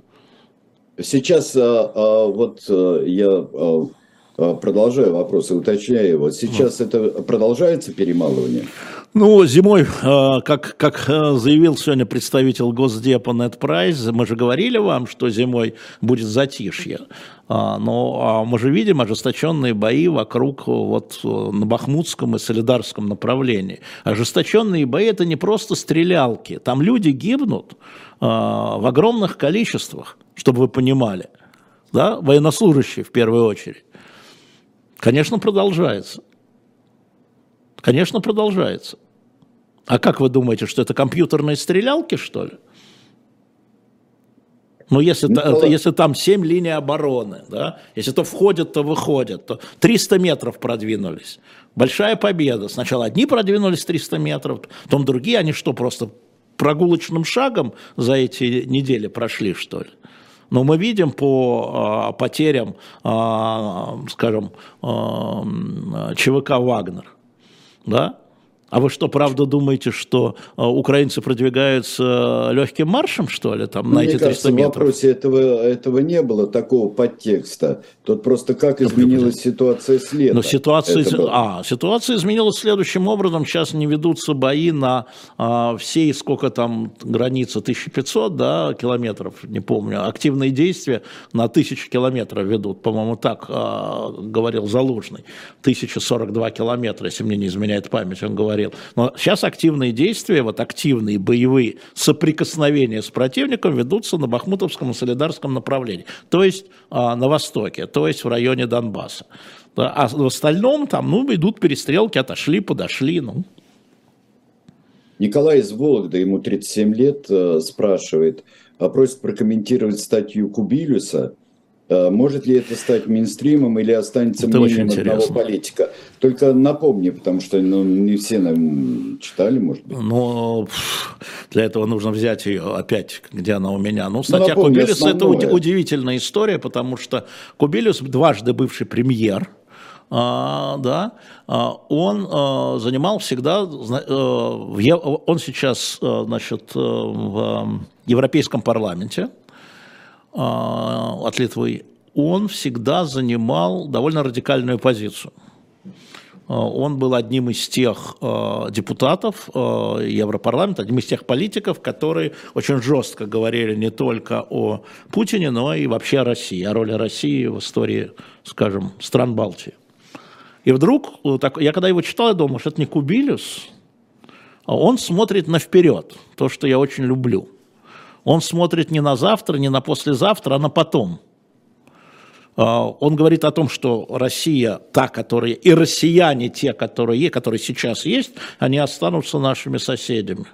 Сейчас а, а, вот а, я продолжаю вопрос и уточняю его. Сейчас это продолжается перемалывание? Ну, зимой, как, как заявил сегодня представитель Госдепа NetPrice, мы же говорили вам, что зимой будет затишье. А, но а, мы же видим ожесточенные бои вокруг вот на Бахмутском и Солидарском направлении. Ожесточенные бои это не просто стрелялки, там люди гибнут в огромных количествах, чтобы вы понимали, да, военнослужащие в первую очередь. Конечно, продолжается. Конечно, продолжается. А как вы думаете, что это компьютерные стрелялки, что ли? Ну, если, ну, если там 7 линий обороны, да, если то входят, то выходят, то 300 метров продвинулись. Большая победа. Сначала одни продвинулись 300 метров, потом другие, они что, просто прогулочным шагом за эти недели прошли, что ли? Но мы видим по а, потерям, а, скажем, а, ЧВК «Вагнер», да, а вы что, правда думаете, что э, украинцы продвигаются э, легким маршем, что ли, там, ну, на эти 300 кажется, метров? в вопросе этого, этого не было такого подтекста. Тут просто как изменилась ситуация с лета. Но ситуация, а, ситуация изменилась следующим образом. Сейчас не ведутся бои на а, всей, сколько там граница, 1500 да, километров, не помню. Активные действия на 1000 километров ведут. По-моему, так а, говорил Залужный. 1042 километра, если мне не изменяет память, он говорил говорил. Но сейчас активные действия, вот активные боевые соприкосновения с противником ведутся на Бахмутовском и Солидарском направлении, то есть а, на востоке, то есть в районе Донбасса. А в остальном там, ну, идут перестрелки, отошли, подошли, ну. Николай из Вологды, ему 37 лет, э, спрашивает, а просит прокомментировать статью Кубилюса может ли это стать мейнстримом или останется это мнением одного политика? Только напомни, потому что ну, не все нам читали, может быть. Ну, для этого нужно взять ее опять, где она у меня. Ну, статья ну, Кубилюса – это удивительная история, потому что Кубилюс дважды бывший премьер, а, да, а, он а, занимал всегда, а, он сейчас, а, значит, в Европейском парламенте, от Литвы, он всегда занимал довольно радикальную позицию. А, он был одним из тех а, депутатов Европарламента, одним из тех политиков, которые очень жестко говорили не только о Путине, но и вообще о России, о роли России в истории, скажем, стран Балтии. И вдруг, я когда его читал, я думал, что это не Кубилюс, он смотрит на вперед, то, что я очень люблю – он смотрит не на завтра, не на послезавтра, а на потом. А, он говорит о том, что Россия, та, которая, и россияне, те, которые, которые сейчас есть, они останутся нашими соседями.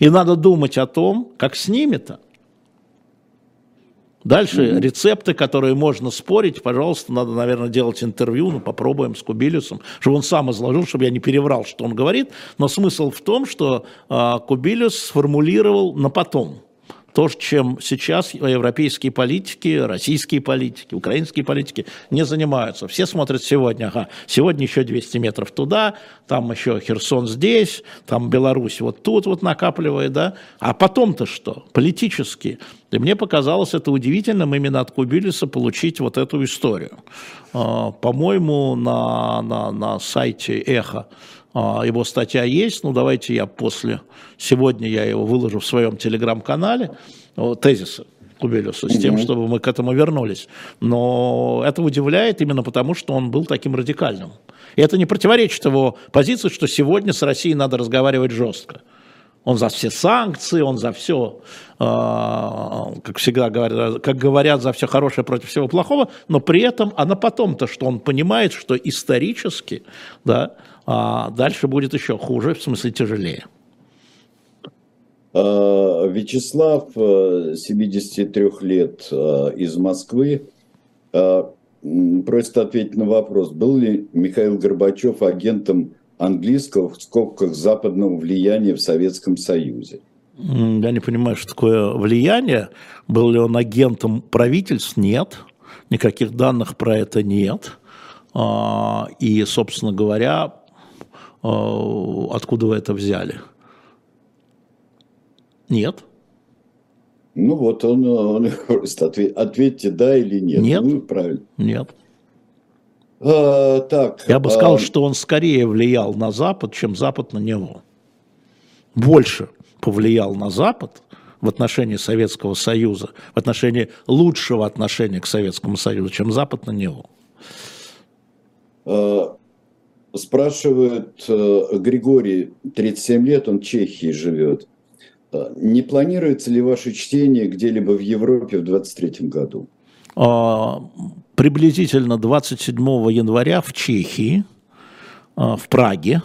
И надо думать о том, как с ними-то. Дальше mm-hmm. рецепты, которые можно спорить, пожалуйста, надо, наверное, делать интервью, ну, попробуем с Кубилюсом, чтобы он сам изложил, чтобы я не переврал, что он говорит. Но смысл в том, что э, Кубилюс сформулировал на потом – то, чем сейчас европейские политики, российские политики, украинские политики не занимаются. Все смотрят сегодня, ага, сегодня еще 200 метров туда, там еще Херсон здесь, там Беларусь вот тут вот накапливает, да, а потом-то что? Политически. И мне показалось это удивительным именно от Кубилиса получить вот эту историю. А, по-моему, на, на, на сайте «Эхо» его статья есть, ну давайте я после, сегодня я его выложу в своем телеграм-канале, тезисы. Кубелюса, с тем, чтобы мы к этому вернулись. Но это удивляет именно потому, что он был таким радикальным. И это не противоречит его позиции, что сегодня с Россией надо разговаривать жестко. Он за все санкции, он за все, а, как всегда говорят, как говорят, за все хорошее против всего плохого, но при этом, а на потом-то, что он понимает, что исторически, да, а дальше будет еще хуже, в смысле тяжелее. А, Вячеслав, 73 э, лет э, из Москвы, э, просит ответить на вопрос, был ли Михаил Горбачев агентом английского в скобках западного влияния в Советском Союзе? Я не понимаю, что такое влияние. Был ли он агентом правительств? Нет. Никаких данных про это нет. А, и, собственно говоря, откуда вы это взяли? Нет. Ну вот он, он говорит, ответ, ответьте да или нет. Нет. Ну, правильно. Нет. А, так. Я бы сказал, а... что он скорее влиял на Запад, чем Запад на него. Больше повлиял на Запад в отношении Советского Союза, в отношении лучшего отношения к Советскому Союзу, чем Запад на него. А, спрашивает э, Григорий, 37 лет, он в Чехии живет. А, не планируется ли ваше чтение где-либо в Европе в 2023 году? А, приблизительно 27 января в Чехии, а, в Праге,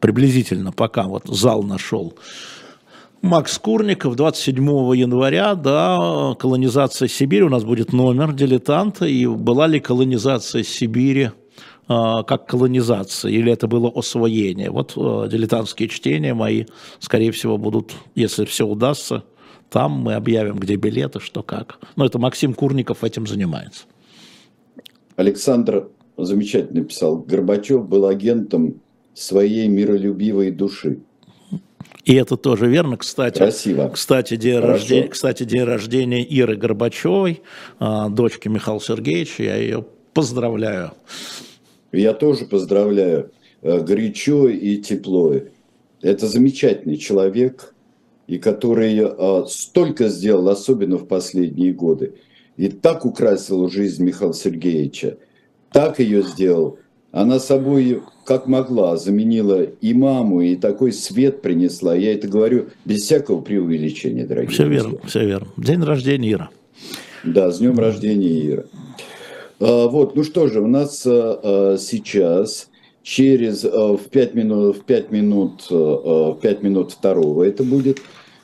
приблизительно пока вот зал нашел, Макс Курников, 27 января, да, колонизация Сибири, у нас будет номер дилетанта, и была ли колонизация Сибири как колонизация, или это было освоение. Вот э, дилетантские чтения мои, скорее всего, будут, если все удастся, там мы объявим, где билеты, что как. Но это Максим Курников этим занимается. Александр замечательно писал, Горбачев был агентом своей миролюбивой души. И это тоже верно, кстати. Красиво. Кстати, день, рождения, кстати, день рождения Иры Горбачевой, а, дочки Михаила Сергеевича, я ее поздравляю. Я тоже поздравляю э, горячо и тепло. Это замечательный человек, и который э, столько сделал, особенно в последние годы. И так украсил жизнь Михаила Сергеевича, так ее сделал. Она собой, как могла, заменила и маму, и такой свет принесла. Я это говорю без всякого преувеличения, дорогие Все друзья. верно, все верно. День рождения Ира. Да, с днем рождения Ира. А, вот, ну что же, у нас а, а, сейчас через в 5 минут, в 5 минут, в 5 минут второго это будет,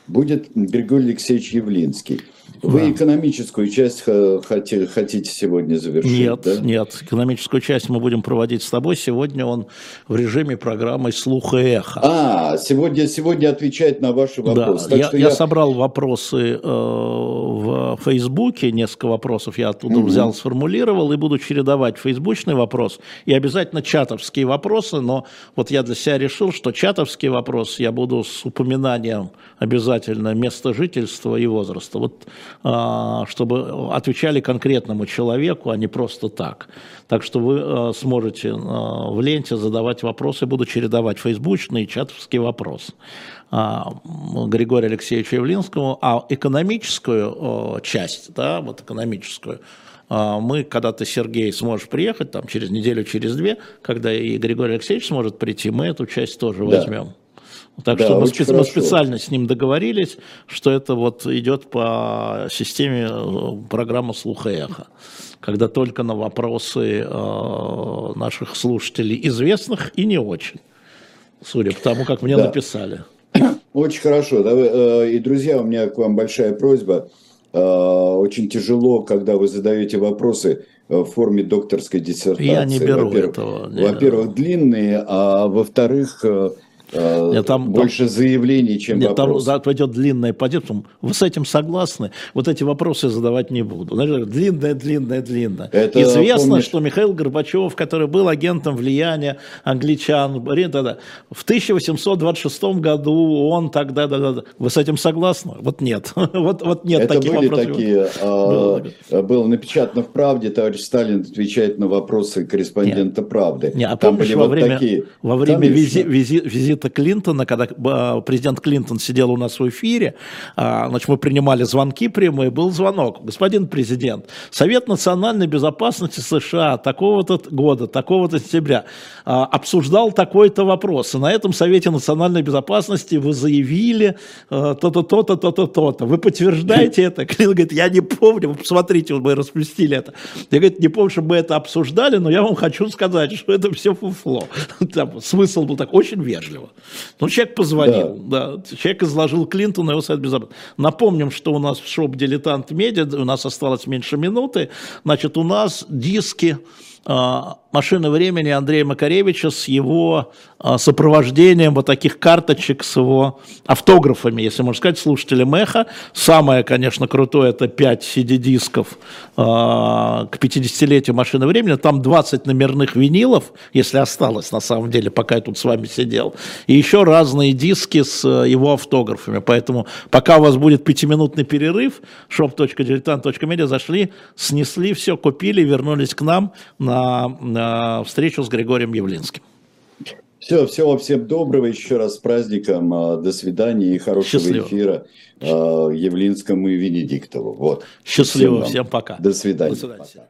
будет Григорий Алексеевич Явлинский. Вы да. экономическую часть хотите, хотите сегодня завершить? Нет, да? нет. Экономическую часть мы будем проводить с тобой. Сегодня он в режиме программы «Слух и эхо». А, сегодня, сегодня отвечает на ваши вопросы. Да, я, я... я собрал вопросы э, в Фейсбуке, несколько вопросов я оттуда угу. взял, сформулировал, и буду чередовать фейсбучный вопрос и обязательно чатовские вопросы, но вот я для себя решил, что чатовский вопрос я буду с упоминанием обязательно места жительства и возраста. Вот чтобы отвечали конкретному человеку, а не просто так. Так что вы а, сможете а, в ленте задавать вопросы, буду чередовать фейсбучный и чатовский вопрос. Григорию Алексеевичу Явлинскому, а экономическую часть, да, вот экономическую, мы, когда ты, Сергей, сможешь приехать, там, через неделю, через две, когда и Григорий Алексеевич сможет прийти, мы эту часть тоже да. возьмем. Так да, что мы, спе- мы специально с ним договорились, что это вот идет по системе э, программы слуха эхо. Когда только на вопросы э, наших слушателей известных и не очень, судя по тому, как мне да. написали. Очень хорошо. Э, и, друзья, у меня к вам большая просьба. Э, очень тяжело, когда вы задаете вопросы в форме докторской диссертации. Я не беру во-первых, этого. Во-первых, длинные, а во-вторых, нет, там, больше там, заявлений, чем нет, вопросов. Там пойдет длинная позиция. Вы с этим согласны? Вот эти вопросы задавать не буду. Длинная, длинная, длинная. Это, Известно, помнишь... что Михаил Горбачев, который был агентом влияния англичан, в 1826 году он тогда, да, да, да. вы с этим согласны? Вот нет. вот, вот нет Это таких были вопросов. такие, а, было, было напечатано в «Правде», товарищ Сталин отвечает на вопросы корреспондента нет. «Правды». Не, а Там помнишь, во, вот время, такие, во время визи, визи, визита визита Клинтона, когда а, президент Клинтон сидел у нас в эфире, а, значит, мы принимали звонки прямые, был звонок. Господин президент, Совет национальной безопасности США такого-то года, такого-то сентября обсуждал такой-то вопрос. И на этом Совете национальной безопасности вы заявили то-то, то-то, то-то, то-то. Вы подтверждаете это? Клинтон говорит, я не помню, вы посмотрите, мы распустили это. Я, говорит, не помню, чтобы мы это обсуждали, но я вам хочу сказать, что это все фуфло. Там смысл был так, очень вежливо. Ну, человек позвонил, да. да. Человек изложил Клинтону его совет безопасности. Напомним, что у нас в шоп «Дилетант Медиа», у нас осталось меньше минуты, значит, у нас диски а, машины времени Андрея Макаревича с его а, сопровождением вот таких карточек с его автографами, если можно сказать, слушатели Меха. Самое, конечно, крутое, это 5 CD-дисков а, к 50-летию машины времени. Там 20 номерных винилов, если осталось на самом деле, пока я тут с вами сидел. И еще разные диски с его автографами. Поэтому пока у вас будет пятиминутный перерыв, shop.diletant.media зашли, снесли все, купили, вернулись к нам на, на встречу с Григорием Явлинским. Все, всего всем доброго, еще раз с праздником, а, до свидания и хорошего Счастливо. эфира а, Явлинскому и Венедиктову. Вот. Счастливо, всем, всем пока. До свидания. До свидания. Пока.